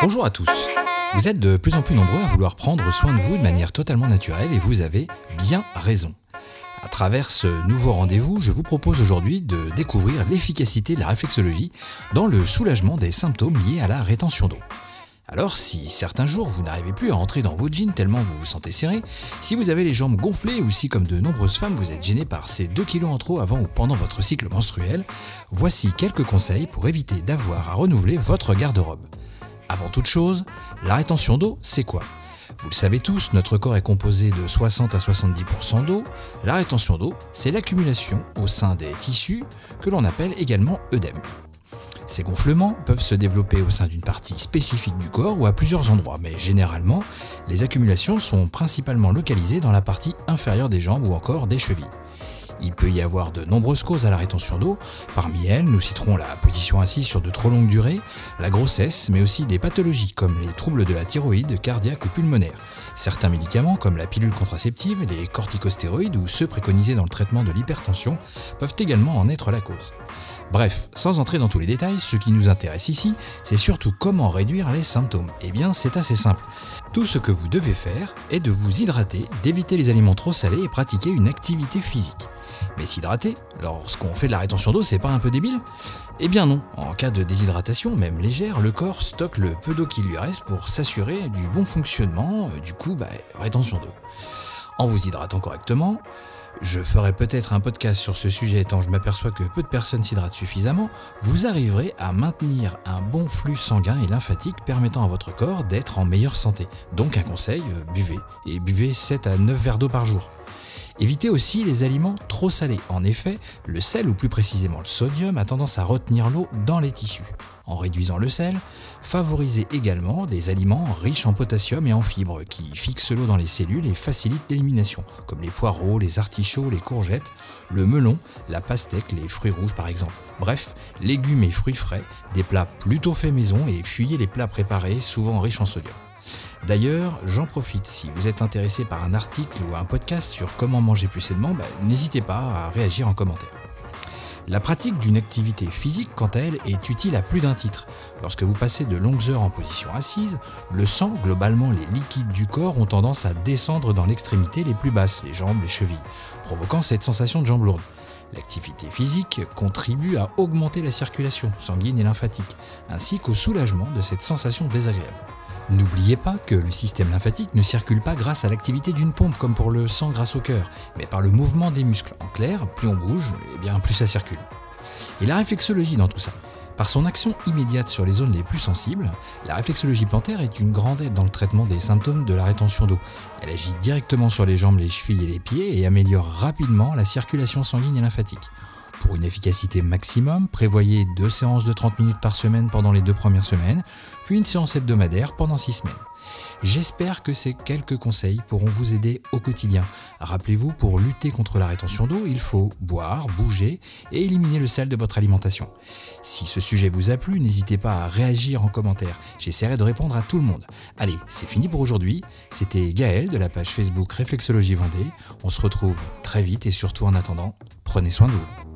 Bonjour à tous. Vous êtes de plus en plus nombreux à vouloir prendre soin de vous de manière totalement naturelle et vous avez bien raison. À travers ce nouveau rendez-vous, je vous propose aujourd'hui de découvrir l'efficacité de la réflexologie dans le soulagement des symptômes liés à la rétention d'eau. Alors, si certains jours vous n'arrivez plus à rentrer dans vos jeans tellement vous vous sentez serré, si vous avez les jambes gonflées ou si, comme de nombreuses femmes, vous êtes gêné par ces 2 kilos en trop avant ou pendant votre cycle menstruel, voici quelques conseils pour éviter d'avoir à renouveler votre garde-robe. Avant toute chose, la rétention d'eau, c'est quoi? Vous le savez tous, notre corps est composé de 60 à 70% d'eau. La rétention d'eau, c'est l'accumulation au sein des tissus que l'on appelle également œdème. Ces gonflements peuvent se développer au sein d'une partie spécifique du corps ou à plusieurs endroits, mais généralement, les accumulations sont principalement localisées dans la partie inférieure des jambes ou encore des chevilles. Il peut y avoir de nombreuses causes à la rétention d'eau. Parmi elles, nous citerons la position assise sur de trop longues durées, la grossesse, mais aussi des pathologies comme les troubles de la thyroïde, cardiaque ou pulmonaire. Certains médicaments, comme la pilule contraceptive, les corticostéroïdes ou ceux préconisés dans le traitement de l'hypertension, peuvent également en être la cause. Bref, sans entrer dans tous les détails, ce qui nous intéresse ici, c'est surtout comment réduire les symptômes. Eh bien, c'est assez simple. Tout ce que vous devez faire est de vous hydrater, d'éviter les aliments trop salés et pratiquer une activité physique. Mais s'hydrater, lorsqu'on fait de la rétention d'eau, c'est pas un peu débile? Eh bien non, en cas de déshydratation, même légère, le corps stocke le peu d'eau qui lui reste pour s'assurer du bon fonctionnement, euh, du coup, bah, rétention d'eau. En vous hydratant correctement, je ferai peut-être un podcast sur ce sujet tant je m'aperçois que peu de personnes s'hydratent suffisamment, vous arriverez à maintenir un bon flux sanguin et lymphatique permettant à votre corps d'être en meilleure santé. Donc un conseil, euh, buvez. Et buvez 7 à 9 verres d'eau par jour. Évitez aussi les aliments trop salés. En effet, le sel, ou plus précisément le sodium, a tendance à retenir l'eau dans les tissus. En réduisant le sel, favorisez également des aliments riches en potassium et en fibres qui fixent l'eau dans les cellules et facilitent l'élimination, comme les poireaux, les artichauts, les courgettes, le melon, la pastèque, les fruits rouges par exemple. Bref, légumes et fruits frais, des plats plutôt faits maison et fuyez les plats préparés, souvent riches en sodium. D'ailleurs, j'en profite, si vous êtes intéressé par un article ou un podcast sur comment manger plus sainement, bah, n'hésitez pas à réagir en commentaire. La pratique d'une activité physique, quant à elle, est utile à plus d'un titre. Lorsque vous passez de longues heures en position assise, le sang, globalement les liquides du corps, ont tendance à descendre dans l'extrémité les plus basses, les jambes, les chevilles, provoquant cette sensation de jambes lourdes. L'activité physique contribue à augmenter la circulation sanguine et lymphatique, ainsi qu'au soulagement de cette sensation désagréable. N'oubliez pas que le système lymphatique ne circule pas grâce à l'activité d'une pompe comme pour le sang grâce au cœur, mais par le mouvement des muscles. En clair, plus on bouge, et eh bien plus ça circule. Et la réflexologie dans tout ça par son action immédiate sur les zones les plus sensibles, la réflexologie plantaire est une grande aide dans le traitement des symptômes de la rétention d'eau. Elle agit directement sur les jambes, les chevilles et les pieds et améliore rapidement la circulation sanguine et lymphatique. Pour une efficacité maximum, prévoyez deux séances de 30 minutes par semaine pendant les deux premières semaines, puis une séance hebdomadaire pendant six semaines. J'espère que ces quelques conseils pourront vous aider au quotidien. Rappelez-vous, pour lutter contre la rétention d'eau, il faut boire, bouger et éliminer le sel de votre alimentation. Si ce sujet vous a plu, n'hésitez pas à réagir en commentaire. J'essaierai de répondre à tout le monde. Allez, c'est fini pour aujourd'hui. C'était Gaël de la page Facebook Réflexologie Vendée. On se retrouve très vite et surtout en attendant, prenez soin de vous.